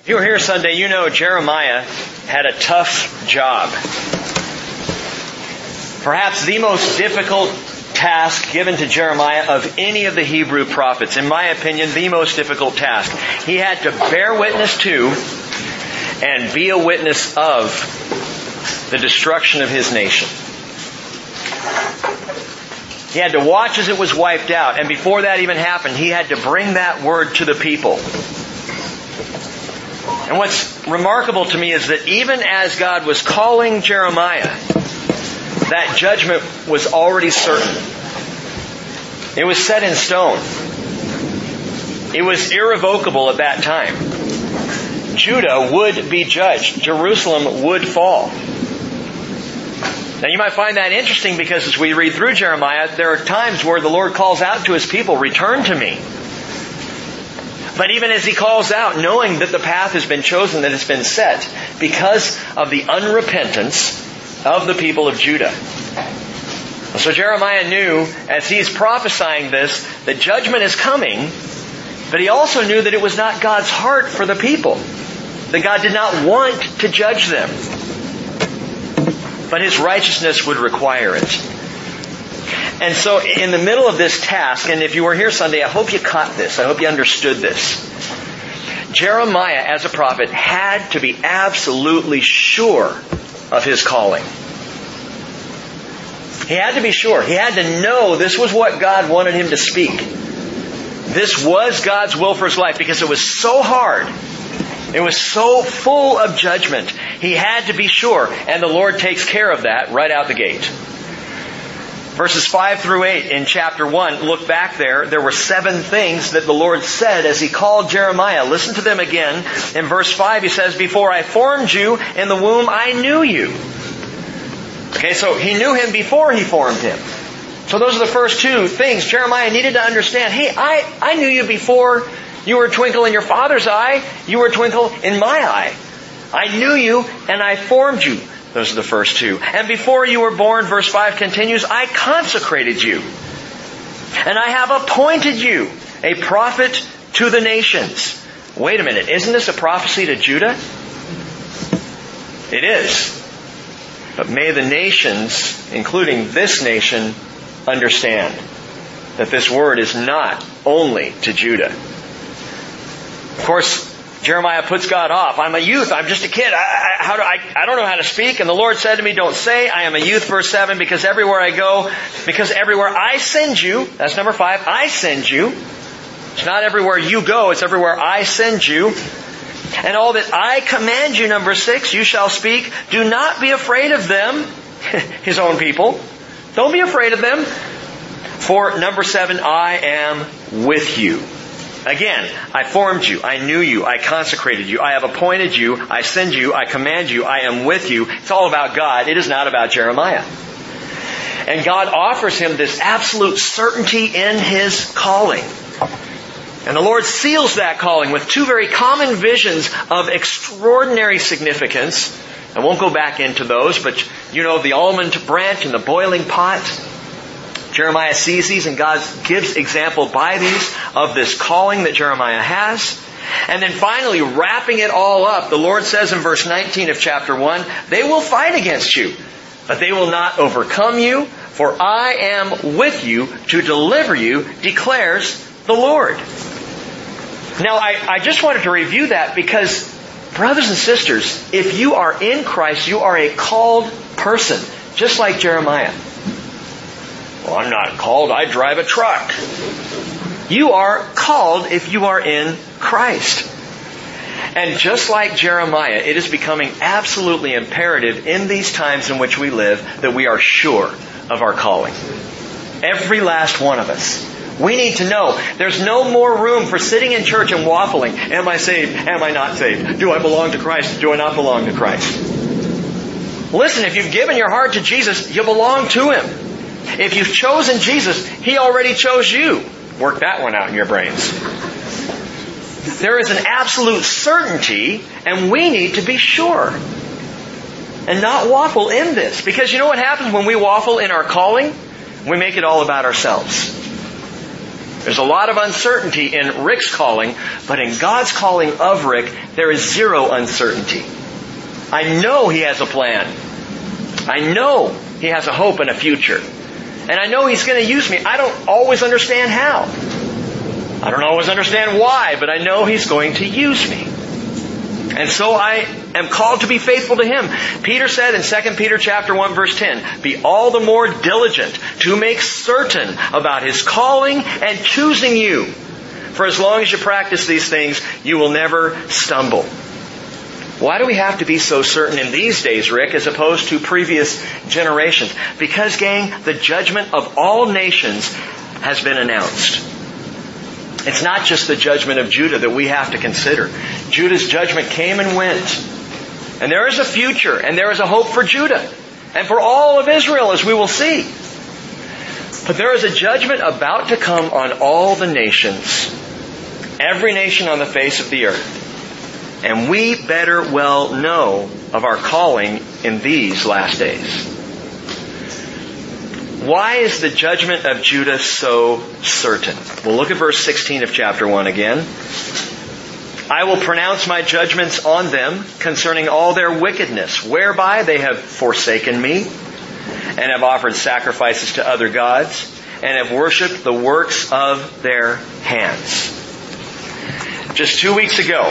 If you were here Sunday, you know Jeremiah had a tough job. Perhaps the most difficult task given to Jeremiah of any of the Hebrew prophets. In my opinion, the most difficult task. He had to bear witness to and be a witness of the destruction of his nation. He had to watch as it was wiped out. And before that even happened, he had to bring that word to the people. And what's remarkable to me is that even as God was calling Jeremiah, that judgment was already certain. It was set in stone. It was irrevocable at that time. Judah would be judged. Jerusalem would fall. Now you might find that interesting because as we read through Jeremiah, there are times where the Lord calls out to His people, return to me. But even as He calls out, knowing that the path has been chosen, that it's been set, because of the unrepentance of the people of Judah. So Jeremiah knew, as he's prophesying this, that judgment is coming, but he also knew that it was not God's heart for the people. That God did not want to judge them but his righteousness would require it. And so in the middle of this task, and if you were here Sunday, I hope you caught this. I hope you understood this. Jeremiah, as a prophet, had to be absolutely sure of his calling. He had to be sure. He had to know this was what God wanted him to speak. This was God's will for his life because it was so hard it was so full of judgment. He had to be sure, and the Lord takes care of that right out the gate. Verses 5 through 8 in chapter 1, look back there. There were seven things that the Lord said as He called Jeremiah. Listen to them again. In verse 5, He says, Before I formed you in the womb, I knew you. Okay, so He knew him before He formed him. So those are the first two things Jeremiah needed to understand. Hey, I, I knew you before you were a twinkle in your father's eye. You were a twinkle in my eye. I knew you and I formed you. Those are the first two. And before you were born, verse 5 continues, I consecrated you. And I have appointed you a prophet to the nations. Wait a minute, isn't this a prophecy to Judah? It is. But may the nations, including this nation, understand that this word is not only to Judah. Of course, Jeremiah puts God off. I'm a youth. I'm just a kid. I, I, do I, I don't know how to speak. And the Lord said to me, don't say I am a youth, verse 7, because everywhere I go, because everywhere I send you, that's number 5, I send you. It's not everywhere you go, it's everywhere I send you. And all that I command you, number 6, you shall speak. Do not be afraid of them, his own people. Don't be afraid of them. For number 7, I am with you. Again, I formed you, I knew you, I consecrated you, I have appointed you, I send you, I command you, I am with you. It's all about God. It is not about Jeremiah. And God offers him this absolute certainty in his calling. And the Lord seals that calling with two very common visions of extraordinary significance. I won't go back into those, but you know, the almond branch and the boiling pot. Jeremiah sees these and God gives example by these of this calling that Jeremiah has. And then finally, wrapping it all up, the Lord says in verse 19 of chapter 1, they will fight against you, but they will not overcome you, for I am with you to deliver you, declares the Lord. Now, I, I just wanted to review that because, brothers and sisters, if you are in Christ, you are a called person, just like Jeremiah. Well, I'm not called, I drive a truck. You are called if you are in Christ. And just like Jeremiah, it is becoming absolutely imperative in these times in which we live that we are sure of our calling. Every last one of us. We need to know there's no more room for sitting in church and waffling. Am I saved? Am I not saved? Do I belong to Christ? Do I not belong to Christ? Listen, if you've given your heart to Jesus, you belong to Him. If you've chosen Jesus, He already chose you. Work that one out in your brains. There is an absolute certainty, and we need to be sure. And not waffle in this. Because you know what happens when we waffle in our calling? We make it all about ourselves. There's a lot of uncertainty in Rick's calling, but in God's calling of Rick, there is zero uncertainty. I know he has a plan. I know he has a hope and a future. And I know he's going to use me. I don't always understand how. I don't always understand why, but I know he's going to use me. And so I am called to be faithful to him. Peter said in 2 Peter chapter 1 verse 10, be all the more diligent to make certain about his calling and choosing you. For as long as you practice these things, you will never stumble. Why do we have to be so certain in these days, Rick, as opposed to previous generations? Because, gang, the judgment of all nations has been announced. It's not just the judgment of Judah that we have to consider. Judah's judgment came and went. And there is a future and there is a hope for Judah and for all of Israel as we will see. But there is a judgment about to come on all the nations. Every nation on the face of the earth. And we better well know of our calling in these last days. Why is the judgment of Judah so certain? We'll look at verse 16 of chapter 1 again. I will pronounce my judgments on them concerning all their wickedness, whereby they have forsaken me, and have offered sacrifices to other gods, and have worshipped the works of their hands. Just two weeks ago,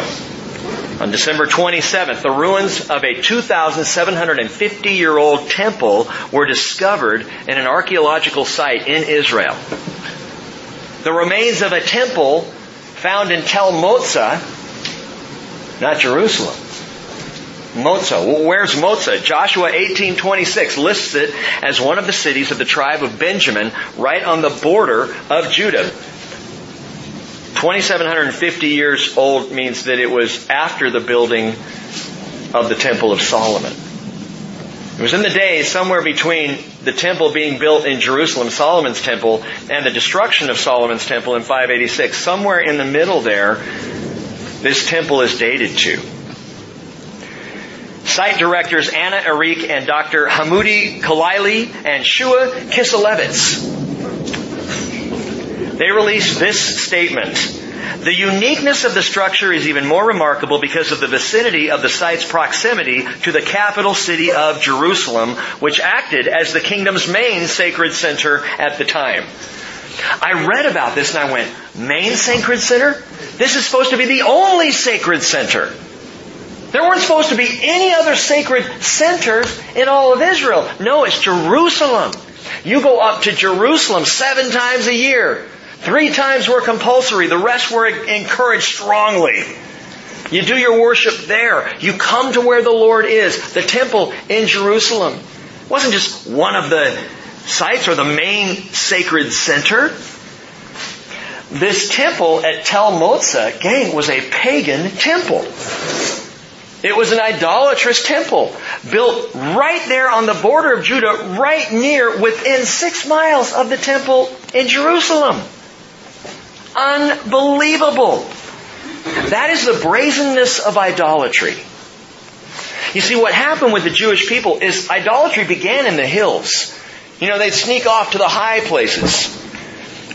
on December 27th, the ruins of a 2,750 year old temple were discovered in an archaeological site in Israel. The remains of a temple found in Tel Moza, not Jerusalem. Moza. Where's Moza? Joshua 18:26 lists it as one of the cities of the tribe of Benjamin, right on the border of Judah. 2750 years old means that it was after the building of the Temple of Solomon. It was in the days somewhere between the temple being built in Jerusalem, Solomon's temple, and the destruction of Solomon's temple in 586. Somewhere in the middle there, this temple is dated to. Site directors Anna Eirikh and Dr. Hamoudi Khalaily and Shua Kisilevitz they released this statement. The uniqueness of the structure is even more remarkable because of the vicinity of the site's proximity to the capital city of Jerusalem, which acted as the kingdom's main sacred center at the time. I read about this and I went, main sacred center? This is supposed to be the only sacred center. There weren't supposed to be any other sacred centers in all of Israel. No, it's Jerusalem. You go up to Jerusalem seven times a year. Three times were compulsory. The rest were encouraged strongly. You do your worship there. You come to where the Lord is, the temple in Jerusalem. It wasn't just one of the sites or the main sacred center. This temple at Tel Moza, gang, was a pagan temple. It was an idolatrous temple built right there on the border of Judah, right near, within six miles of the temple in Jerusalem. Unbelievable. That is the brazenness of idolatry. You see, what happened with the Jewish people is idolatry began in the hills. You know, they'd sneak off to the high places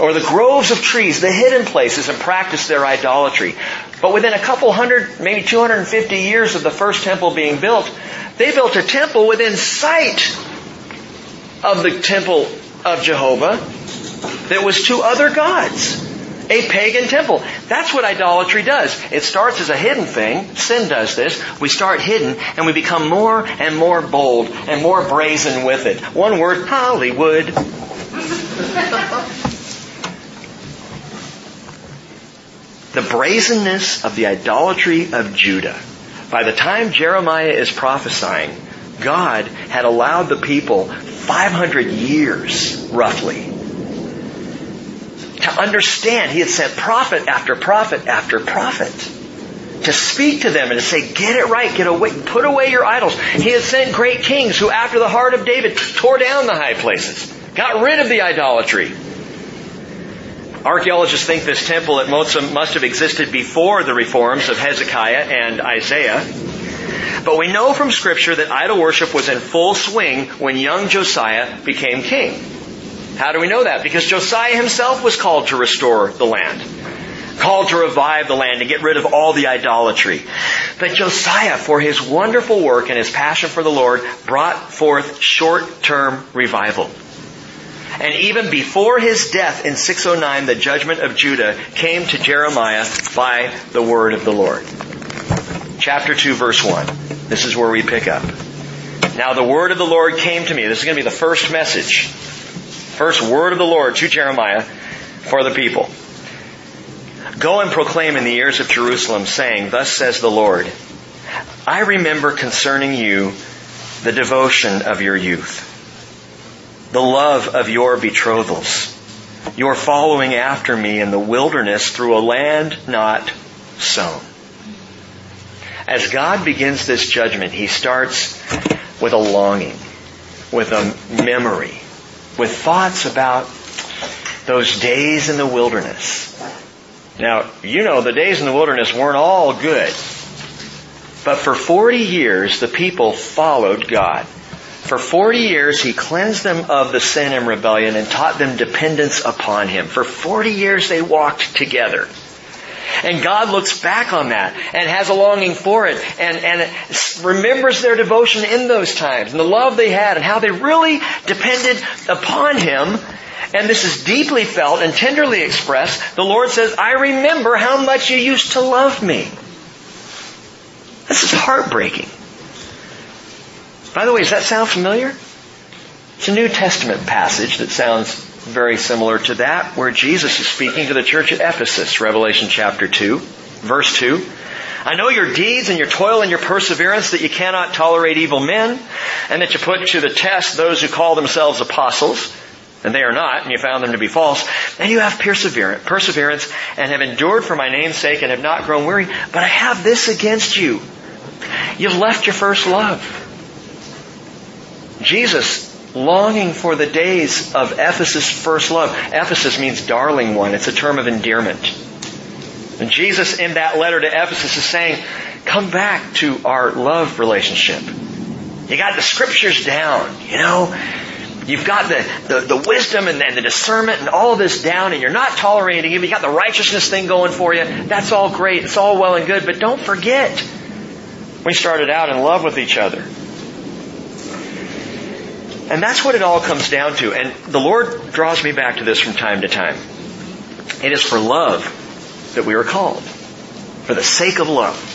or the groves of trees, the hidden places, and practice their idolatry. But within a couple hundred, maybe 250 years of the first temple being built, they built a temple within sight of the temple of Jehovah that was to other gods a pagan temple. That's what idolatry does. It starts as a hidden thing. Sin does this. We start hidden and we become more and more bold and more brazen with it. One word, Hollywood. the brazenness of the idolatry of Judah. By the time Jeremiah is prophesying, God had allowed the people 500 years, roughly, to understand. He had sent prophet after prophet after prophet to speak to them and to say, get it right, get away, put away your idols. He had sent great kings who, after the heart of David, tore down the high places, got rid of the idolatry. Archaeologists think this temple at Moza must have existed before the reforms of Hezekiah and Isaiah. But we know from scripture that idol worship was in full swing when young Josiah became king. How do we know that? Because Josiah himself was called to restore the land. Called to revive the land and get rid of all the idolatry. But Josiah, for his wonderful work and his passion for the Lord, brought forth short-term revival. And even before his death in 609, the judgment of Judah came to Jeremiah by the word of the Lord. Chapter 2 verse 1. This is where we pick up. Now the word of the Lord came to me. This is going to be the first message. First word of the Lord to Jeremiah for the people. Go and proclaim in the ears of Jerusalem saying, Thus says the Lord, I remember concerning you the devotion of your youth the love of your betrothals, your following after me in the wilderness through a land not sown. As God begins this judgment, He starts with a longing, with a memory, with thoughts about those days in the wilderness. Now, you know the days in the wilderness weren't all good. But for 40 years, the people followed God. For 40 years, he cleansed them of the sin and rebellion and taught them dependence upon him. For 40 years, they walked together. And God looks back on that and has a longing for it and, and remembers their devotion in those times and the love they had and how they really depended upon Him. And this is deeply felt and tenderly expressed. The Lord says, I remember how much you used to love me. This is heartbreaking. By the way, does that sound familiar? It's a New Testament passage that sounds very similar to that where Jesus is speaking to the church at Ephesus, Revelation chapter 2, verse 2. I know your deeds and your toil and your perseverance that you cannot tolerate evil men and that you put to the test those who call themselves apostles and they are not, and you found them to be false, and you have perseverance, perseverance and have endured for my name's sake and have not grown weary, but I have this against you. You've left your first love. Jesus longing for the days of Ephesus' first love. Ephesus means darling one. It's a term of endearment. And Jesus in that letter to Ephesus is saying, come back to our love relationship. You got the scriptures down, you know. You've got the, the, the wisdom and, and the discernment and all this down and you're not tolerating it. You've got the righteousness thing going for you. That's all great. It's all well and good. But don't forget, we started out in love with each other. And that's what it all comes down to. And the Lord draws me back to this from time to time. It is for love that we are called. For the sake of love.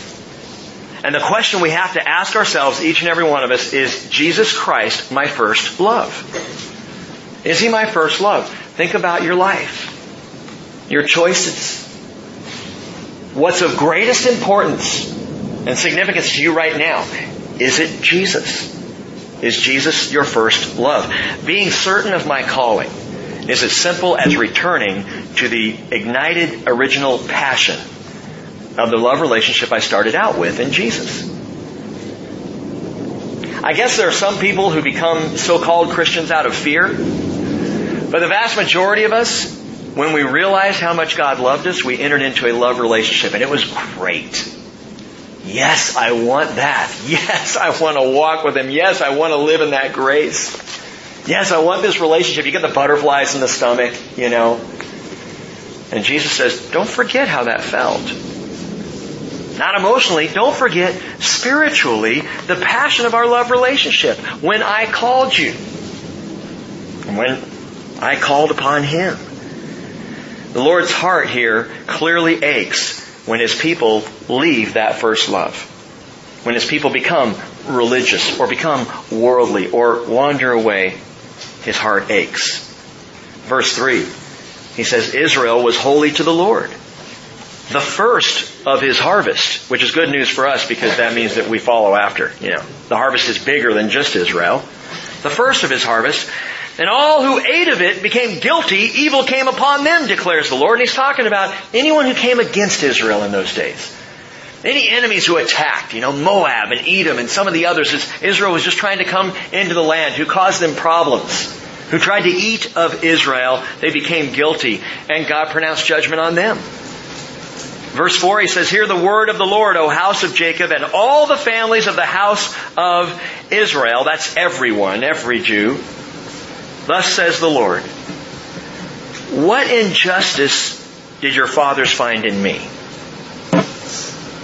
And the question we have to ask ourselves, each and every one of us, is Jesus Christ my first love? Is He my first love? Think about your life. Your choices. What's of greatest importance and significance to you right now? Is it Jesus? Is Jesus your first love? Being certain of my calling is as simple as returning to the ignited original passion of the love relationship I started out with in Jesus. I guess there are some people who become so-called Christians out of fear, but the vast majority of us, when we realized how much God loved us, we entered into a love relationship and it was great. Yes, I want that. Yes, I want to walk with Him. Yes, I want to live in that grace. Yes, I want this relationship. You get the butterflies in the stomach, you know. And Jesus says, don't forget how that felt. Not emotionally, don't forget spiritually the passion of our love relationship. When I called you. When I called upon Him. The Lord's heart here clearly aches when His people leave that first love. When His people become religious or become worldly or wander away, His heart aches. Verse 3, He says, Israel was holy to the Lord. The first of His harvest, which is good news for us because that means that we follow after. You know, the harvest is bigger than just Israel. The first of His harvest and all who ate of it became guilty. Evil came upon them, declares the Lord. And he's talking about anyone who came against Israel in those days. Any enemies who attacked, you know, Moab and Edom and some of the others as Israel was just trying to come into the land, who caused them problems, who tried to eat of Israel, they became guilty, and God pronounced judgment on them. Verse 4, he says, Hear the word of the Lord, O house of Jacob, and all the families of the house of Israel. That's everyone, every Jew. Thus says the Lord, what injustice did your fathers find in me?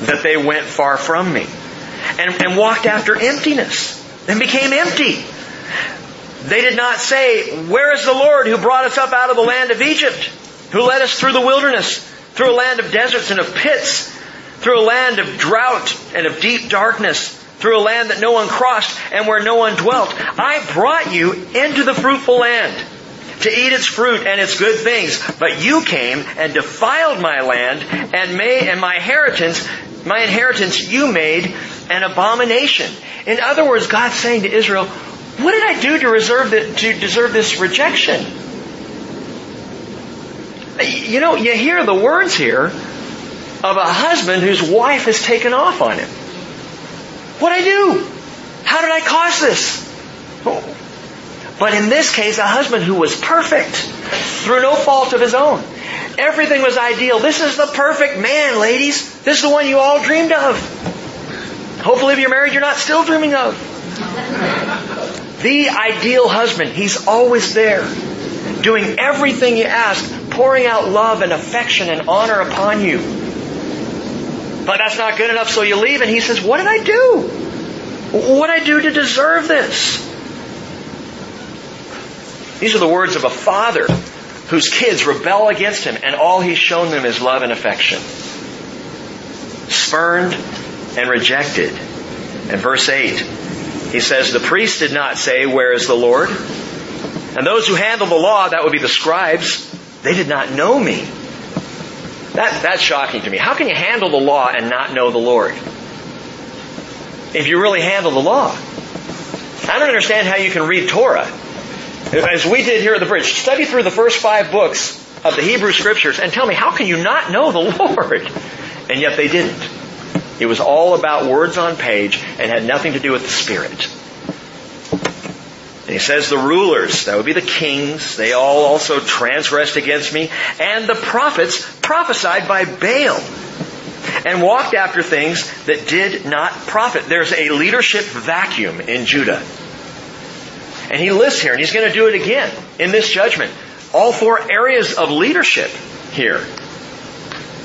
That they went far from me and, and walked after emptiness and became empty. They did not say, Where is the Lord who brought us up out of the land of Egypt, who led us through the wilderness, through a land of deserts and of pits, through a land of drought and of deep darkness, through a land that no one crossed and where no one dwelt. I brought you into the fruitful land to eat its fruit and its good things. But you came and defiled my land and and my inheritance, my inheritance you made an abomination. In other words, God's saying to Israel, what did I do to, reserve the, to deserve this rejection? You know, you hear the words here of a husband whose wife has taken off on him. What did I do? How did I cause this? But in this case, a husband who was perfect through no fault of his own. Everything was ideal. This is the perfect man, ladies. This is the one you all dreamed of. Hopefully, if you're married, you're not still dreaming of. The ideal husband. He's always there, doing everything you ask, pouring out love and affection and honor upon you. But that's not good enough, so you leave, and he says, What did I do? What did I do to deserve this? These are the words of a father whose kids rebel against him, and all he's shown them is love and affection. Spurned and rejected. And verse 8, he says, The priest did not say, Where is the Lord? And those who handle the law, that would be the scribes, they did not know me. That, that's shocking to me. How can you handle the law and not know the Lord? If you really handle the law. I don't understand how you can read Torah as we did here at the bridge, study through the first five books of the Hebrew Scriptures and tell me, how can you not know the Lord? And yet they didn't. It was all about words on page and had nothing to do with the Spirit. And he says the rulers, that would be the kings, they all also transgressed against me, and the prophets prophesied by Baal and walked after things that did not profit. There's a leadership vacuum in Judah. And he lists here, and he's going to do it again in this judgment. All four areas of leadership here.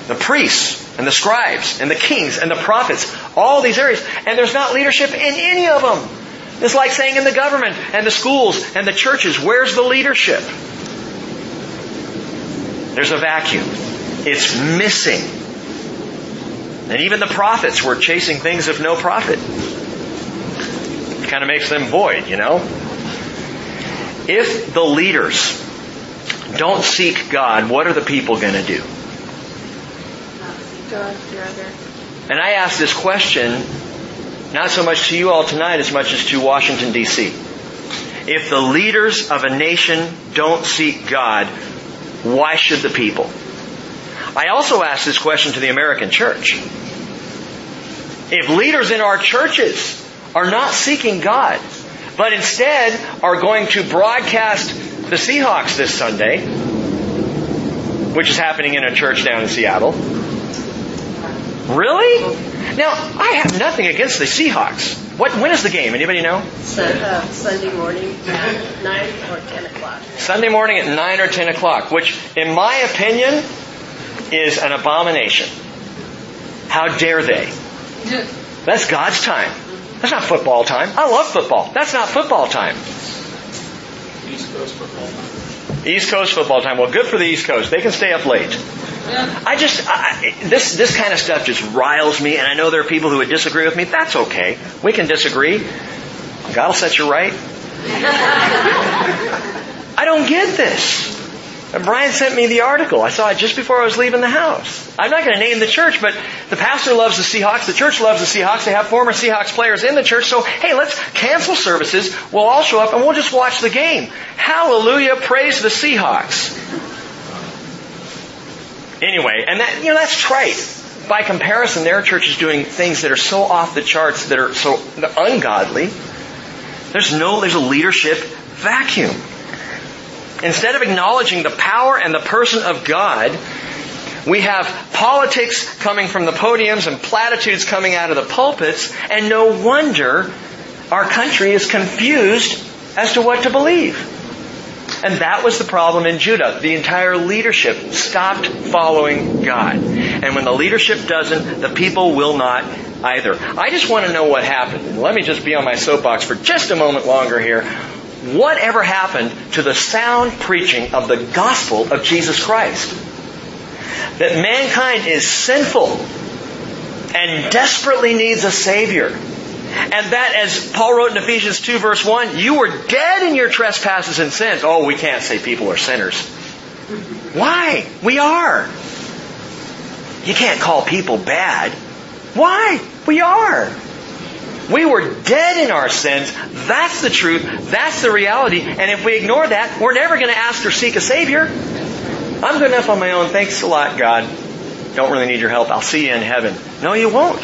The priests, and the scribes, and the kings, and the prophets. All these areas. And there's not leadership in any of them. It's like saying in the government, and the schools, and the churches, where's the leadership? There's a vacuum. It's missing. And even the prophets were chasing things of no profit. It kind of makes them void, you know? If the leaders don't seek God, what are the people going to do? And I ask this question not so much to you all tonight as much as to Washington, D.C. If the leaders of a nation don't seek God, why should the people? I also ask this question to the American church. If leaders in our churches are not seeking God, but instead are going to broadcast the Seahawks this Sunday, which is happening in a church down in Seattle. Really? Now, I have nothing against the Seahawks. What, when is the game? Anybody know? uh, Sunday morning, at 9 or 10 o'clock. Sunday morning at 9 or 10 o'clock, which, in my opinion, is an abomination. How dare they? That's God's time. That's not football time. I love football. That's not football time. East Coast football time. East Coast football time. Well, good for the East Coast. They can stay up late. I just I, this this kind of stuff just riles me, and I know there are people who would disagree with me. That's okay. We can disagree. God will set you right. I don't get this. And Brian sent me the article. I saw it just before I was leaving the house. I'm not going to name the church, but the pastor loves the Seahawks. The church loves the Seahawks. They have former Seahawks players in the church. So, hey, let's cancel services. We'll all show up and we'll just watch the game. Hallelujah. Praise the Seahawks. Anyway, and that, you know, that's trite. By comparison, their church is doing things that are so off the charts, that are so ungodly. There's no, there's a leadership vacuum. Instead of acknowledging the power and the person of God, we have politics coming from the podiums and platitudes coming out of the pulpits, and no wonder our country is confused as to what to believe. And that was the problem in Judah. The entire leadership stopped following God. And when the leadership doesn't, the people will not either. I just want to know what happened. Let me just be on my soapbox for just a moment longer here. Whatever happened to the sound preaching of the gospel of Jesus Christ? That mankind is sinful and desperately needs a Savior. And that, as Paul wrote in Ephesians 2 verse 1, you were dead in your trespasses and sins. Oh, we can't say people are sinners. Why? We are. You can't call people bad. Why? We are. We were dead in our sins. That's the truth. That's the reality. And if we ignore that, we're never going to ask or seek a Savior. I'm good enough on my own. Thanks a lot, God. Don't really need your help. I'll see you in heaven. No, you won't.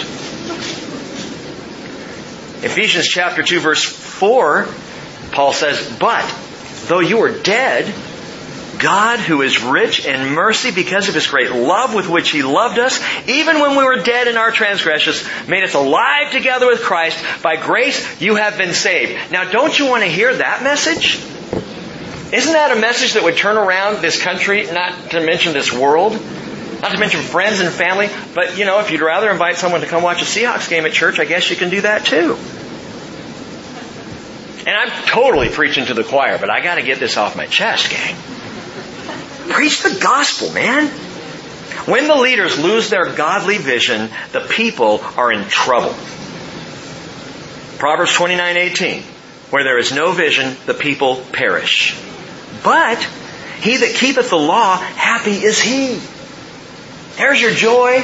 Ephesians chapter 2 verse 4, Paul says, But, though you were dead, God, who is rich in mercy because of His great love with which He loved us, even when we were dead in our transgressions, made us alive together with Christ. By grace, you have been saved. Now, don't you want to hear that message? Isn't that a message that would turn around this country, not to mention this world? Not to mention friends and family, but you know, if you'd rather invite someone to come watch a Seahawks game at church, I guess you can do that too. And I'm totally preaching to the choir, but I gotta get this off my chest, gang. Preach the gospel, man. When the leaders lose their godly vision, the people are in trouble. Proverbs 29:18, where there is no vision, the people perish. But he that keepeth the law, happy is he. There's your joy.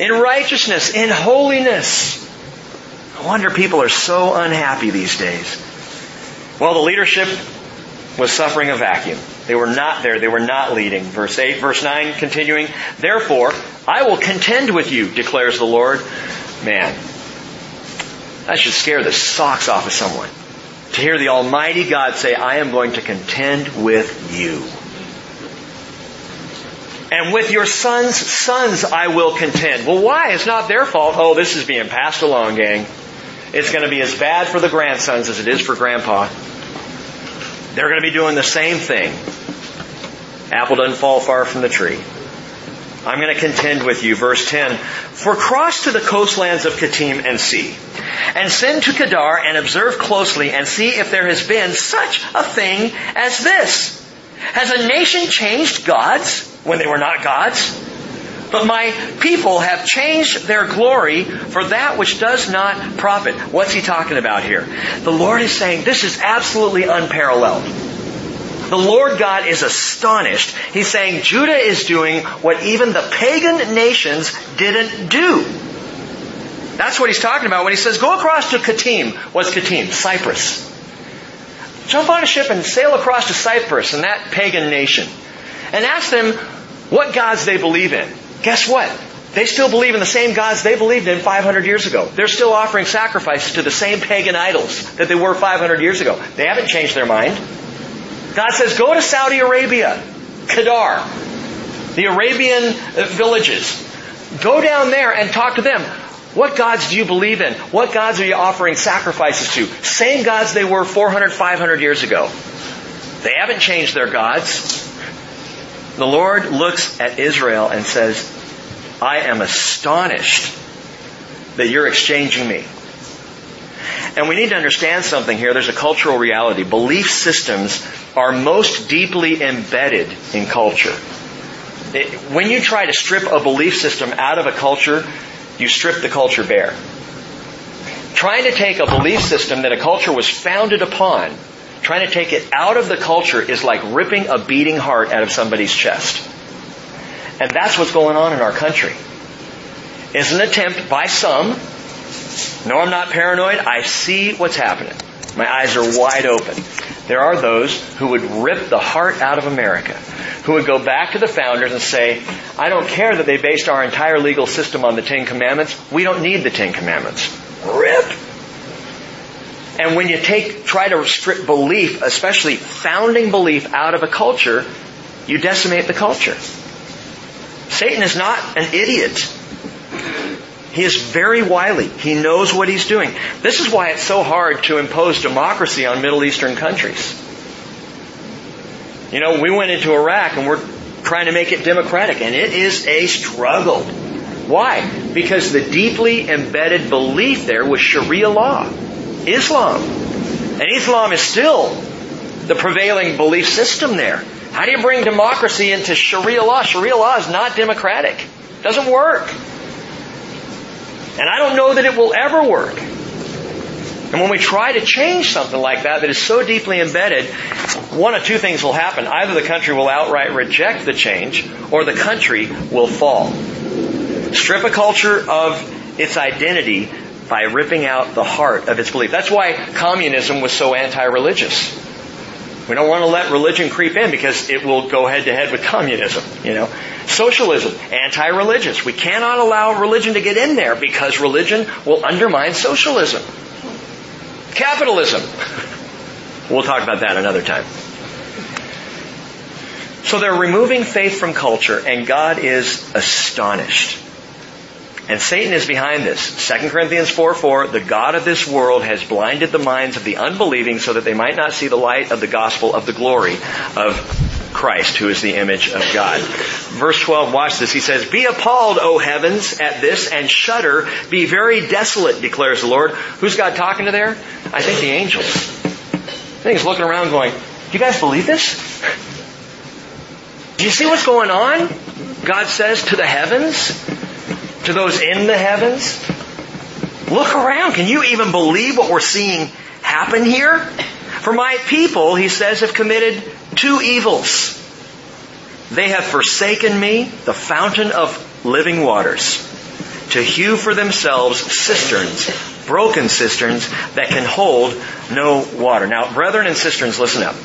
In righteousness, in holiness. I wonder people are so unhappy these days. Well, the leadership was suffering a vacuum. They were not there. They were not leading. Verse 8, verse 9 continuing, Therefore, I will contend with you, declares the Lord. Man, that should scare the socks off of someone. To hear the Almighty God say, I am going to contend with you. And with your sons' sons I will contend. Well, why? It's not their fault. Oh, this is being passed along, gang. It's going to be as bad for the grandsons as it is for grandpa. They're going to be doing the same thing. Apple doesn't fall far from the tree. I'm going to contend with you. Verse 10. For cross to the coastlands of Kittim and see, and send to Kedar and observe closely and see if there has been such a thing as this. Has a nation changed gods when they were not gods? But my people have changed their glory for that which does not profit. What's he talking about here? The Lord is saying this is absolutely unparalleled. The Lord God is astonished. He's saying Judah is doing what even the pagan nations didn't do. That's what he's talking about when he says, go across to Kittim. What's Kittim? Cyprus. Jump on a ship and sail across to Cyprus and that pagan nation. And ask them what gods they believe in. Guess what? They still believe in the same gods they believed in 500 years ago. They're still offering sacrifices to the same pagan idols that they were 500 years ago. They haven't changed their mind. God says, go to Saudi Arabia, Kedar, the Arabian villages. Go down there and talk to them. What gods do you believe in? What gods are you offering sacrifices to? Same gods they were 400, 500 years ago. They haven't changed their gods. The Lord looks at Israel and says, I am astonished that you're exchanging me. And we need to understand something here. There's a cultural reality. Belief systems are most deeply embedded in culture. It, when you try to strip a belief system out of a culture, you strip the culture bare. Trying to take a belief system that a culture was founded upon Trying to take it out of the culture is like ripping a beating heart out of somebody's chest. And that's what's going on in our country. It's an attempt by some. No, I'm not paranoid. I see what's happening. My eyes are wide open. There are those who would rip the heart out of America, who would go back to the founders and say, I don't care that they based our entire legal system on the Ten Commandments. We don't need the Ten Commandments. Rip and when you take, try to strip belief, especially founding belief out of a culture, you decimate the culture. Satan is not an idiot. He is very wily. He knows what he's doing. This is why it's so hard to impose democracy on Middle Eastern countries. You know, we went into Iraq and we're trying to make it democratic, and it is a struggle. Why? Because the deeply embedded belief there was Sharia law, Islam. And Islam is still the prevailing belief system there. How do you bring democracy into Sharia law? Sharia law is not democratic. It doesn't work. And I don't know that it will ever work. And when we try to change something like that that is so deeply embedded, one of two things will happen. Either the country will outright reject the change, or the country will fall. Strip a culture of its identity by ripping out the heart of its belief. That's why communism was so anti-religious. We don't want to let religion creep in because it will go head to head with communism, you know. Socialism, anti-religious. We cannot allow religion to get in there because religion will undermine socialism. Capitalism. We'll talk about that another time. So they're removing faith from culture and God is astonished. And Satan is behind this. 2 Corinthians 4 4, the God of this world has blinded the minds of the unbelieving so that they might not see the light of the gospel of the glory of Christ, who is the image of God. Verse 12, watch this. He says, Be appalled, O heavens, at this, and shudder. Be very desolate, declares the Lord. Who's God talking to there? I think the angels. I think he's looking around going, Do you guys believe this? Do you see what's going on? God says to the heavens to those in the heavens? Look around. Can you even believe what we're seeing happen here? For my people, he says, have committed two evils. They have forsaken me, the fountain of living waters, to hew for themselves cisterns, broken cisterns that can hold no water. Now, brethren and cisterns, listen up.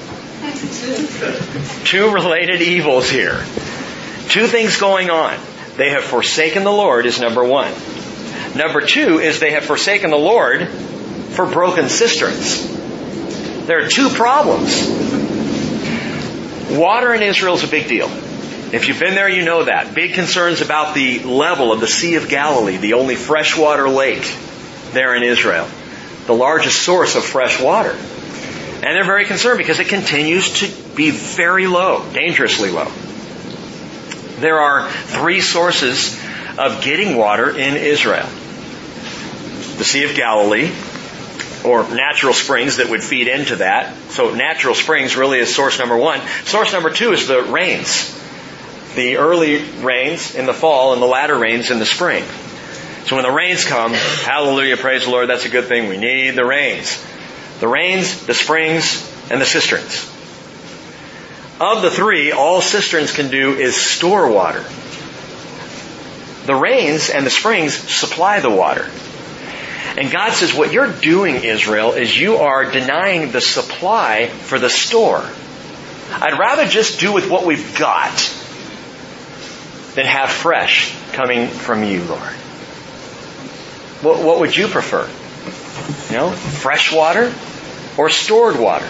Two related evils here. Two things going on. They have forsaken the Lord is number one. Number two is they have forsaken the Lord for broken cisterns. There are two problems. Water in Israel is a big deal. If you've been there, you know that. Big concerns about the level of the Sea of Galilee, the only freshwater lake there in Israel. The largest source of fresh water. And they're very concerned because it continues to be very low, dangerously low. There are three sources of getting water in Israel. The Sea of Galilee, or natural springs that would feed into that. So natural springs really is source number one. Source number two is the rains. The early rains in the fall and the latter rains in the spring. So when the rains come, hallelujah, praise the Lord, that's a good thing. We need the rains. The rains, the springs, and the cisterns. Of the three, all cisterns can do is store water. The rains and the springs supply the water. And God says, what you're doing, Israel, is you are denying the supply for the store. I'd rather just do with what we've got than have fresh coming from you, Lord. What, what would you prefer? You know, fresh water or stored water?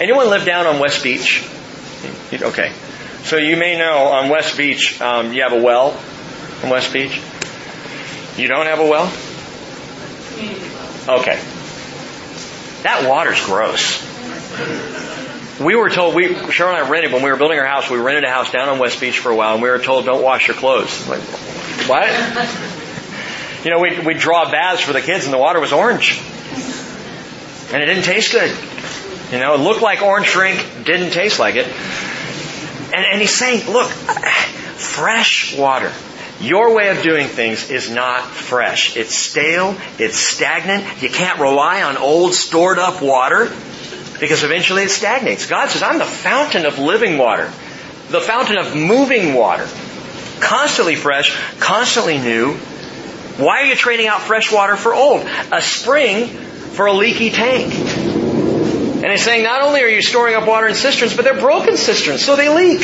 Anyone live down on West Beach? Okay. So you may know on West Beach, um, you have a well on West Beach. You don't have a well? Okay. That water's gross. We were told, we, Cheryl and I rented, when we were building our house, we rented a house down on West Beach for a while, and we were told, don't wash your clothes. Like, what? You know, we we draw baths for the kids, and the water was orange. And it didn't taste good. You know, it looked like orange drink, didn't taste like it. And, and he's saying, look, fresh water. Your way of doing things is not fresh. It's stale, it's stagnant. You can't rely on old stored up water because eventually it stagnates. God says, I'm the fountain of living water, the fountain of moving water. Constantly fresh, constantly new. Why are you trading out fresh water for old? A spring for a leaky tank. And he's saying not only are you storing up water in cisterns, but they're broken cisterns, so they leak.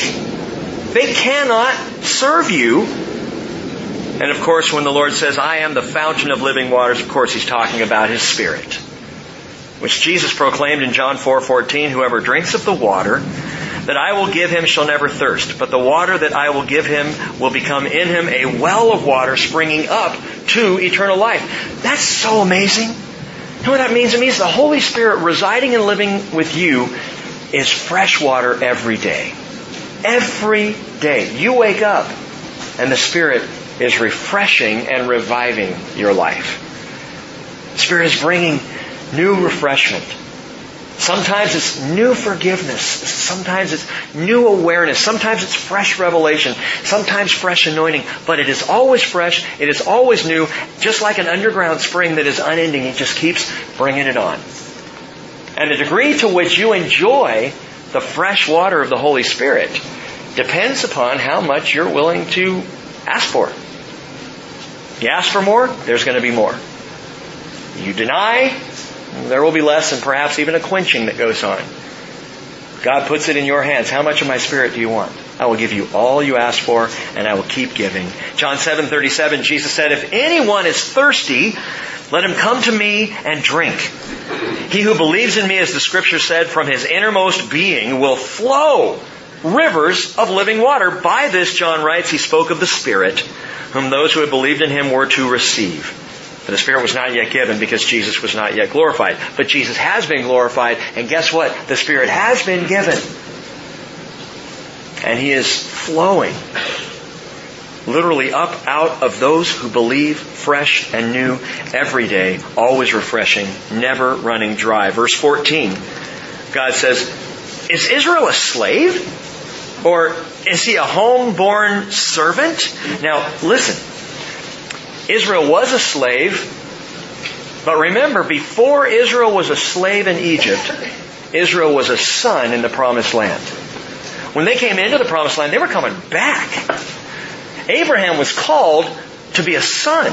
They cannot serve you. And of course, when the Lord says, I am the fountain of living waters, of course he's talking about his spirit. Which Jesus proclaimed in John 4:14, whoever drinks of the water that I will give him shall never thirst, but the water that I will give him will become in him a well of water springing up to eternal life. That's so amazing. You know what that means? It means the Holy Spirit residing and living with you is fresh water every day. Every day. You wake up and the Spirit is refreshing and reviving your life. The Spirit is bringing new refreshment. Sometimes it's new forgiveness. Sometimes it's new awareness. Sometimes it's fresh revelation. Sometimes fresh anointing. But it is always fresh. It is always new. Just like an underground spring that is unending. It just keeps bringing it on. And the degree to which you enjoy the fresh water of the Holy Spirit depends upon how much you're willing to ask for. You ask for more, there's going to be more. You deny, there will be less and perhaps even a quenching that goes on. God puts it in your hands. How much of my spirit do you want? I will give you all you ask for and I will keep giving. John 7:37 Jesus said, "If anyone is thirsty, let him come to me and drink. He who believes in me as the scripture said from his innermost being will flow rivers of living water. By this John writes, he spoke of the Spirit, whom those who had believed in him were to receive. The Spirit was not yet given because Jesus was not yet glorified. But Jesus has been glorified, and guess what? The Spirit has been given. And He is flowing literally up out of those who believe fresh and new every day, always refreshing, never running dry. Verse 14, God says, Is Israel a slave? Or is he a homeborn servant? Now, listen. Israel was a slave, but remember, before Israel was a slave in Egypt, Israel was a son in the promised land. When they came into the promised land, they were coming back. Abraham was called to be a son.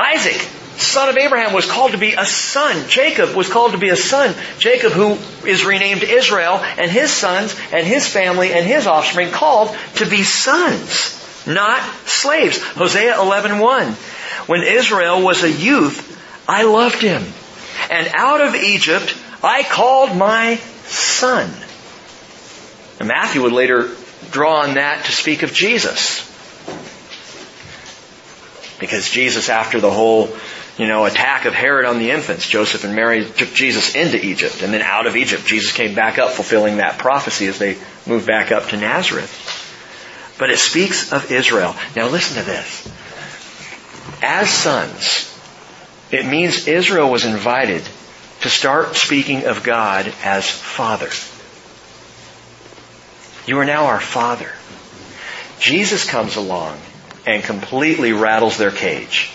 Isaac, son of Abraham, was called to be a son. Jacob was called to be a son. Jacob, who is renamed Israel, and his sons, and his family, and his offspring called to be sons not slaves. Hosea 11:1. When Israel was a youth, I loved him. And out of Egypt I called my son. And Matthew would later draw on that to speak of Jesus. Because Jesus, after the whole, you know, attack of Herod on the infants, Joseph and Mary took Jesus into Egypt. And then out of Egypt, Jesus came back up fulfilling that prophecy as they moved back up to Nazareth. But it speaks of Israel. Now listen to this. As sons, it means Israel was invited to start speaking of God as Father. You are now our Father. Jesus comes along and completely rattles their cage.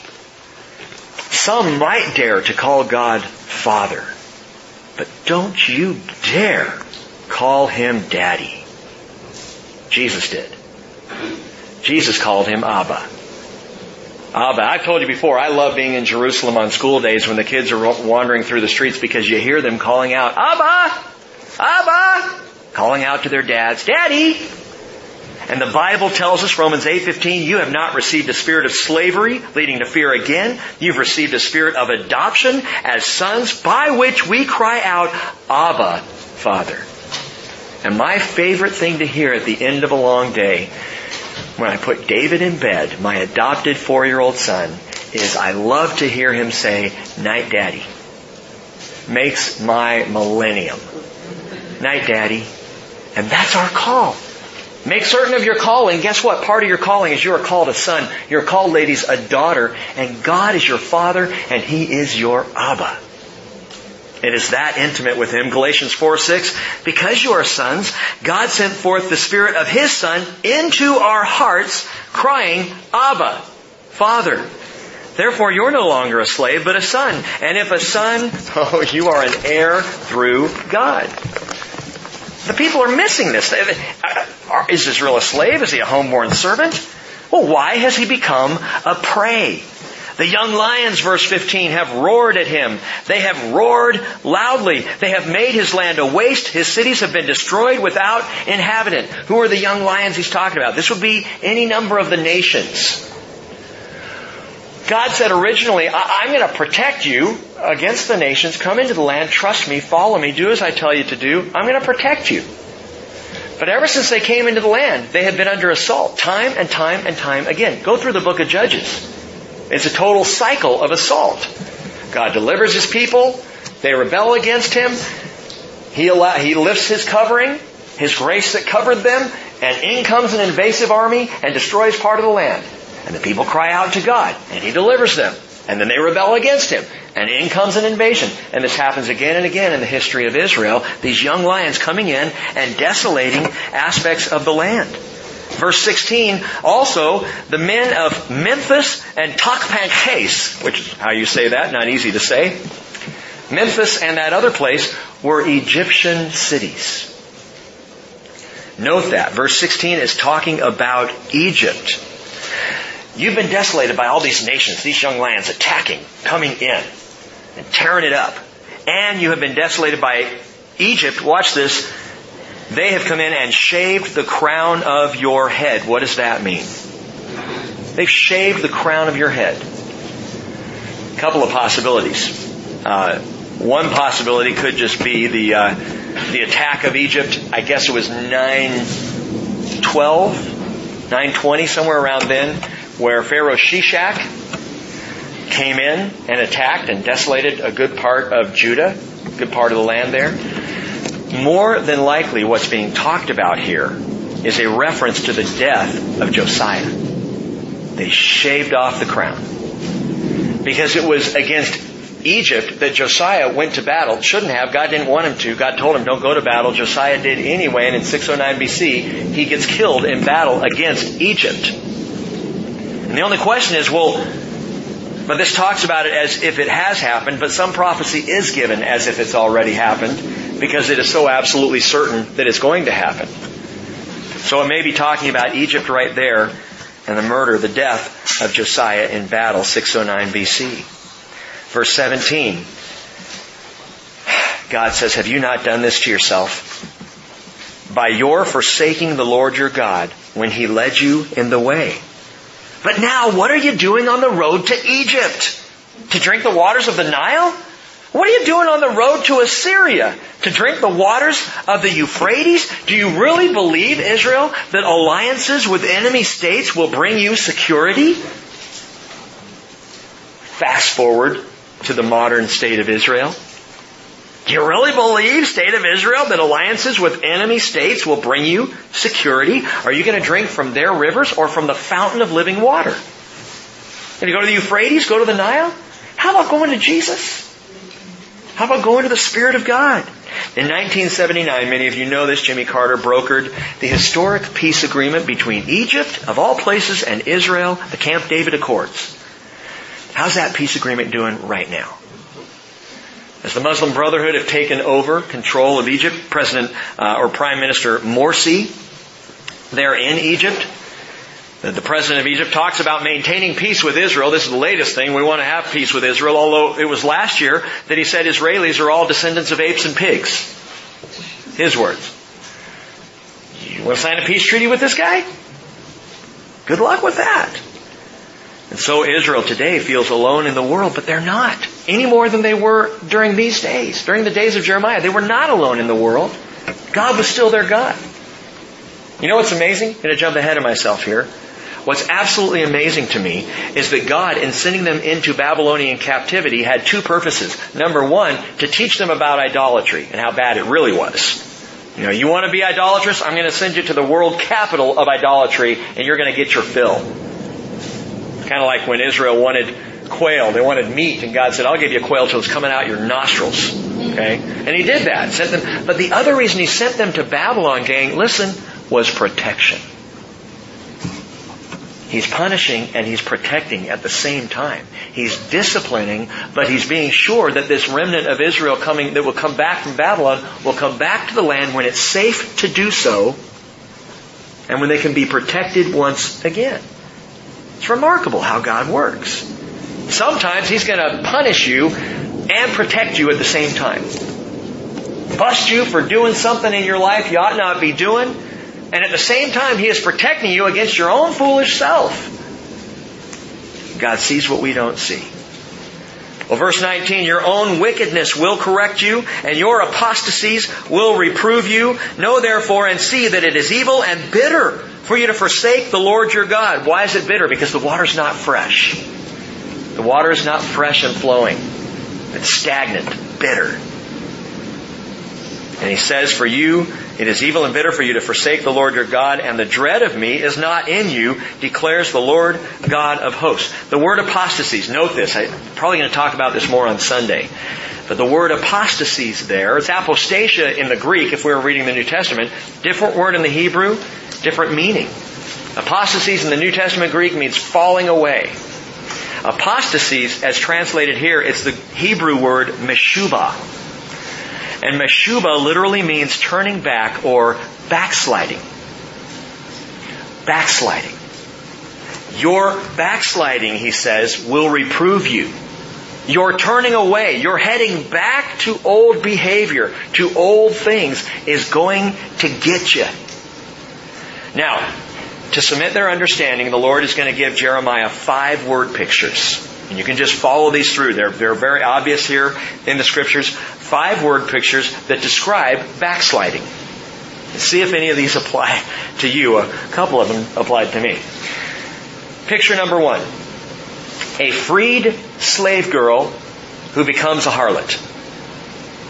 Some might dare to call God Father, but don't you dare call Him Daddy. Jesus did. Jesus called him Abba. Abba. I've told you before, I love being in Jerusalem on school days when the kids are wandering through the streets because you hear them calling out, Abba! Abba! Calling out to their dads, Daddy! And the Bible tells us, Romans 8:15, you have not received a spirit of slavery, leading to fear again. You've received a spirit of adoption as sons, by which we cry out, Abba, Father. And my favorite thing to hear at the end of a long day when I put David in bed, my adopted four-year-old son, is I love to hear him say, night daddy. Makes my millennium. Night daddy. And that's our call. Make certain of your calling. Guess what? Part of your calling is you are called a son. You're called, ladies, a daughter. And God is your father and He is your Abba. It is that intimate with Him. Galatians 4, 6. Because you are sons, God sent forth the Spirit of His Son into our hearts, crying, Abba, Father. Therefore you're no longer a slave, but a son. And if a son, oh, you are an heir through God. The people are missing this. Uh, uh, is Israel a slave? Is he a homeborn servant? Well, why has he become a prey? The young lions, verse 15, have roared at him. They have roared loudly. They have made his land a waste. His cities have been destroyed without inhabitant. Who are the young lions he's talking about? This would be any number of the nations. God said originally, I'm going to protect you against the nations. Come into the land, trust me, follow me, do as I tell you to do. I'm going to protect you. But ever since they came into the land, they have been under assault, time and time and time again. Go through the book of Judges. It's a total cycle of assault. God delivers His people. They rebel against Him. He, allow, he lifts his covering, his grace that covered them, and in comes an invasive army and destroys part of the land. And the people cry out to God, and he delivers them. And then they rebel against him. And in comes an invasion. And this happens again and again in the history of Israel. These young lions coming in and desolating aspects of the land. Verse 16, also, the men of Memphis and Tahpanhes, which is how you say that, not easy to say. Memphis and that other place were Egyptian cities. Note that. Verse 16 is talking about Egypt. You've been desolated by all these nations, these young lands attacking, coming in, and tearing it up. And you have been desolated by Egypt. Watch this. They have come in and shaved the crown of your head. What does that mean? They've shaved the crown of your head. A couple of possibilities. Uh, one possibility could just be the uh, the attack of Egypt. I guess it was 912, 920, somewhere around then, where Pharaoh Shishak came in and attacked and desolated a good part of Judah, a good part of the land there. More than likely, what's being talked about here is a reference to the death of Josiah. They shaved off the crown because it was against Egypt that Josiah went to battle. Shouldn't have. God didn't want him to. God told him, don't go to battle. Josiah did anyway, and in 609 BC, he gets killed in battle against Egypt. And the only question is, well, but this talks about it as if it has happened, but some prophecy is given as if it's already happened, because it is so absolutely certain that it's going to happen. So it may be talking about Egypt right there, and the murder, the death of Josiah in battle, 609 BC. Verse 17. God says, Have you not done this to yourself? By your forsaking the Lord your God when he led you in the way. But now, what are you doing on the road to Egypt? To drink the waters of the Nile? What are you doing on the road to Assyria? To drink the waters of the Euphrates? Do you really believe, Israel, that alliances with enemy states will bring you security? Fast forward to the modern state of Israel? Do you really believe, state of Israel, that alliances with enemy states will bring you security? Are you going to drink from their rivers or from the fountain of living water? Going to go to the Euphrates? Go to the Nile? How about going to Jesus? How about going to the Spirit of God? In 1979, many of you know this, Jimmy Carter brokered the historic peace agreement between Egypt, of all places, and Israel, the Camp David Accords. How's that peace agreement doing right now? As the Muslim Brotherhood have taken over control of Egypt, President uh, or Prime Minister Morsi, there in Egypt, the, President of Egypt talks about maintaining peace with Israel. This is the latest thing. We want to have peace with Israel, although it was last year that he said Israelis are all descendants of apes and pigs. His words. You want to sign a peace treaty with this guy? Good luck with that. And so Israel today feels alone in the world, but they're not. Any more than they were during these days, during the days of Jeremiah. They were not alone in the world. God was still their God. You know what's amazing? I'm going to jump ahead of myself here. What's absolutely amazing to me is that God, in sending them into Babylonian captivity, had two purposes. Number one, to teach them about idolatry and how bad it really was. You know, you want to be idolatrous? I'm going to send you to the world capital of idolatry and you're going to get your fill. Kind of like when Israel wanted quail. They wanted meat, and God said, I'll give you quail till it's coming out your nostrils. Okay? And He did that. Sent them. But the other reason He sent them to Babylon, gang, listen, was protection. He's punishing and he's protecting at the same time. He's disciplining, but he's being sure that this remnant of Israel coming, that will come back from Babylon, will come back to the land when it's safe to do so, and when they can be protected once again. It's remarkable how God works. Sometimes He's going to punish you and protect you at the same time. Bust you for doing something in your life you ought not be doing, and at the same time He is protecting you against your own foolish self. God sees what we don't see. Well, verse 19, your own wickedness will correct you, and your apostasies will reprove you. Know therefore and see that it is evil and bitter for you to forsake the Lord your God. Why is it bitter? Because the water's not fresh. The water is not fresh and flowing. It's stagnant, bitter. And he says, For you, it is evil and bitter for you to forsake the Lord your God, and the dread of me is not in you, declares the Lord God of hosts. The word apostasies, note this, I'm probably going to talk about this more on Sunday. But the word apostasies there, it's apostasia in the Greek if we were reading the New Testament, different word in the Hebrew, different meaning. Apostasies in the New Testament Greek means falling away. Apostasies, as translated here, it's the Hebrew word meshubah. And meshubah literally means turning back or backsliding. Backsliding. Your backsliding, he says, will reprove you. Your turning away, your heading back to old behavior, to old things, is going to get you. Now, to submit their understanding, the Lord is going to give Jeremiah five word pictures. And you can just follow these through. They're, they're very obvious here in the scriptures. Five word pictures that describe backsliding. See if any of these apply to you. A couple of them applied to me. Picture number one. A freed slave girl who becomes a harlot.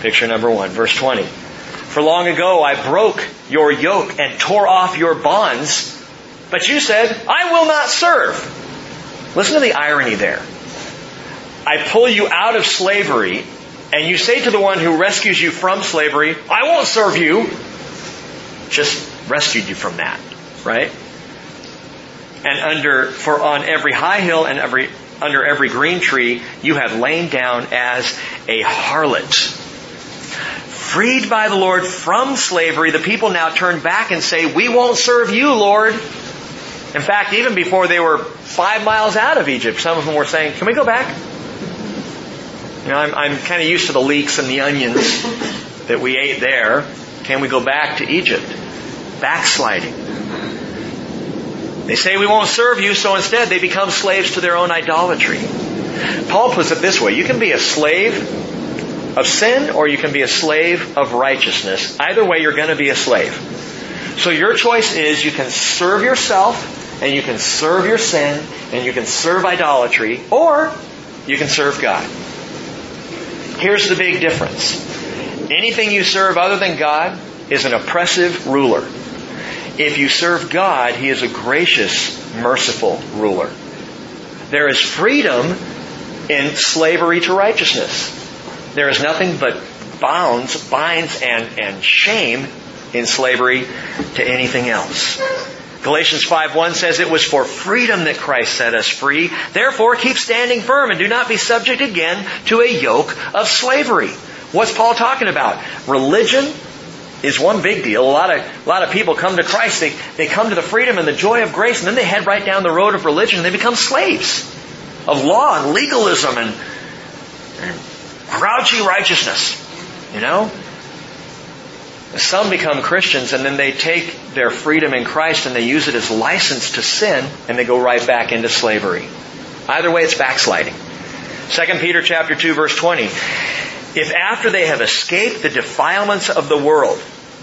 Picture number one, verse 20. For long ago I broke your yoke and tore off your bonds but you said, I will not serve. Listen to the irony there. I pull you out of slavery, and you say to the one who rescues you from slavery, I won't serve you. Just rescued you from that, right? And under, for on every high hill and every, under every green tree, you have lain down as a harlot. Freed by the Lord from slavery, the people now turn back and say, we won't serve you, Lord. In fact, even before they were five miles out of Egypt, some of them were saying, can we go back? You know, I'm, I'm kind of used to the leeks and the onions that we ate there. Can we go back to Egypt? Backsliding. They say we won't serve you, so instead they become slaves to their own idolatry. Paul puts it this way, you can be a slave of sin or you can be a slave of righteousness. Either way, you're going to be a slave. So your choice is you can serve yourself and you can serve your sin and you can serve idolatry or you can serve God. Here's the big difference. Anything you serve other than God is an oppressive ruler. If you serve God, He is a gracious, merciful ruler. There is freedom in slavery to righteousness. There is nothing but bounds, binds, and, and shame in slavery to anything else. Galatians 5.1 says it was for freedom that Christ set us free. Therefore, keep standing firm and do not be subject again to a yoke of slavery. What's Paul talking about? Religion is one big deal. A lot of, a lot of people come to Christ, they, they come to the freedom and the joy of grace, and then they head right down the road of religion and they become slaves of law and legalism and, and grouchy righteousness. You know? Some become Christians and then they take their freedom in Christ and they use it as license to sin and they go right back into slavery. Either way, it's backsliding. 2 Peter chapter 2 verse 20. If after they have escaped the defilements of the world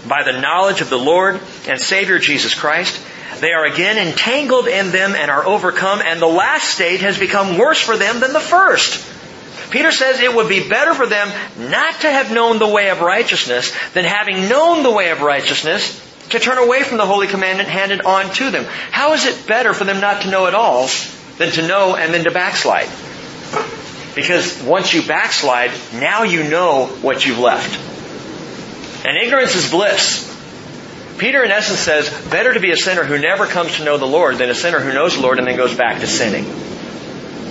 by the knowledge of the Lord and Savior Jesus Christ, they are again entangled in them and are overcome and the last state has become worse for them than the first. Peter says it would be better for them not to have known the way of righteousness than having known the way of righteousness to turn away from the holy commandment handed on to them. How is it better for them not to know at all than to know and then to backslide? Because once you backslide, now you know what you've left. And ignorance is bliss. Peter in essence says, better to be a sinner who never comes to know the Lord than a sinner who knows the Lord and then goes back to sinning.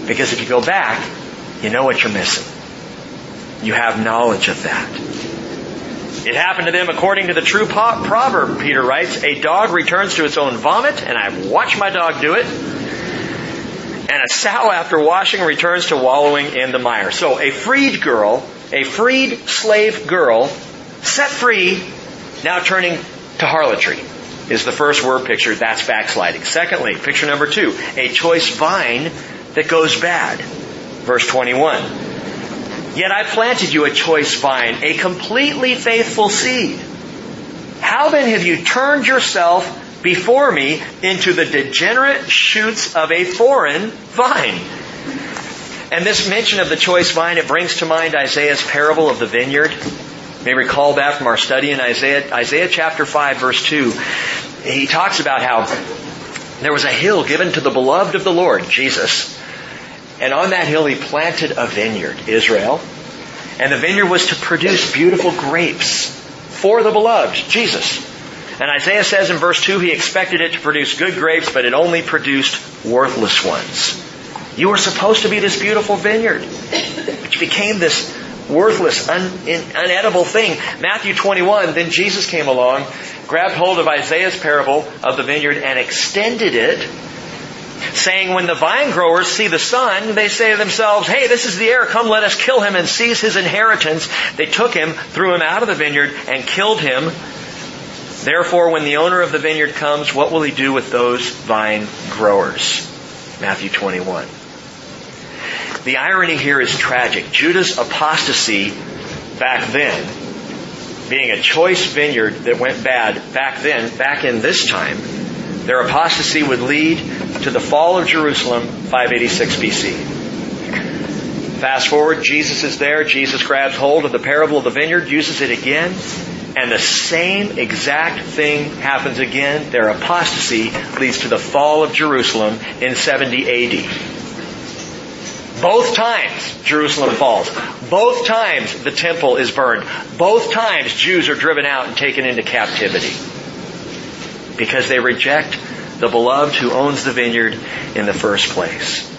Because if you go back, you know what you're missing. You have knowledge of that. It happened to them according to the true proverb, Peter writes. A dog returns to its own vomit, and I've watched my dog do it. And a sow after washing returns to wallowing in the mire. So a freed girl, a freed slave girl, set free, now turning to harlotry is the first word picture. That's backsliding. Secondly, picture number two, a choice vine that goes bad. Verse 21. Yet I planted you a choice vine, a completely faithful seed. How then have you turned yourself before me into the degenerate shoots of a foreign vine? And this mention of the choice vine, it brings to mind Isaiah's parable of the vineyard. may recall back from our study in Isaiah, Isaiah chapter 5 verse 2. He talks about how there was a hill given to the beloved of the Lord, Jesus. And on that hill he planted a vineyard, Israel. And the vineyard was to produce beautiful grapes for the beloved, Jesus. And Isaiah says in verse 2 he expected it to produce good grapes, but it only produced worthless ones. You were supposed to be this beautiful vineyard, which became this worthless, un, in, unedible thing. Matthew 21, then Jesus came along, grabbed hold of Isaiah's parable of the vineyard and extended it, saying, when the vine growers see the son, they say to themselves, hey, this is the heir, come let us kill him and seize his inheritance. They took him, threw him out of the vineyard, and killed him. Therefore, when the owner of the vineyard comes, what will he do with those vine growers? Matthew 21. The irony here is tragic. Judah's apostasy back then, being a choice vineyard that went bad back then, back in this time, their apostasy would lead to the fall of Jerusalem 586 BC. Fast forward, Jesus is there. Jesus grabs hold of the parable of the vineyard, uses it again, and the same exact thing happens again. Their apostasy leads to the fall of Jerusalem in 70 AD. Both times Jerusalem falls. Both times the temple is burned. Both times Jews are driven out and taken into captivity. Because they reject the beloved who owns the vineyard in the first place.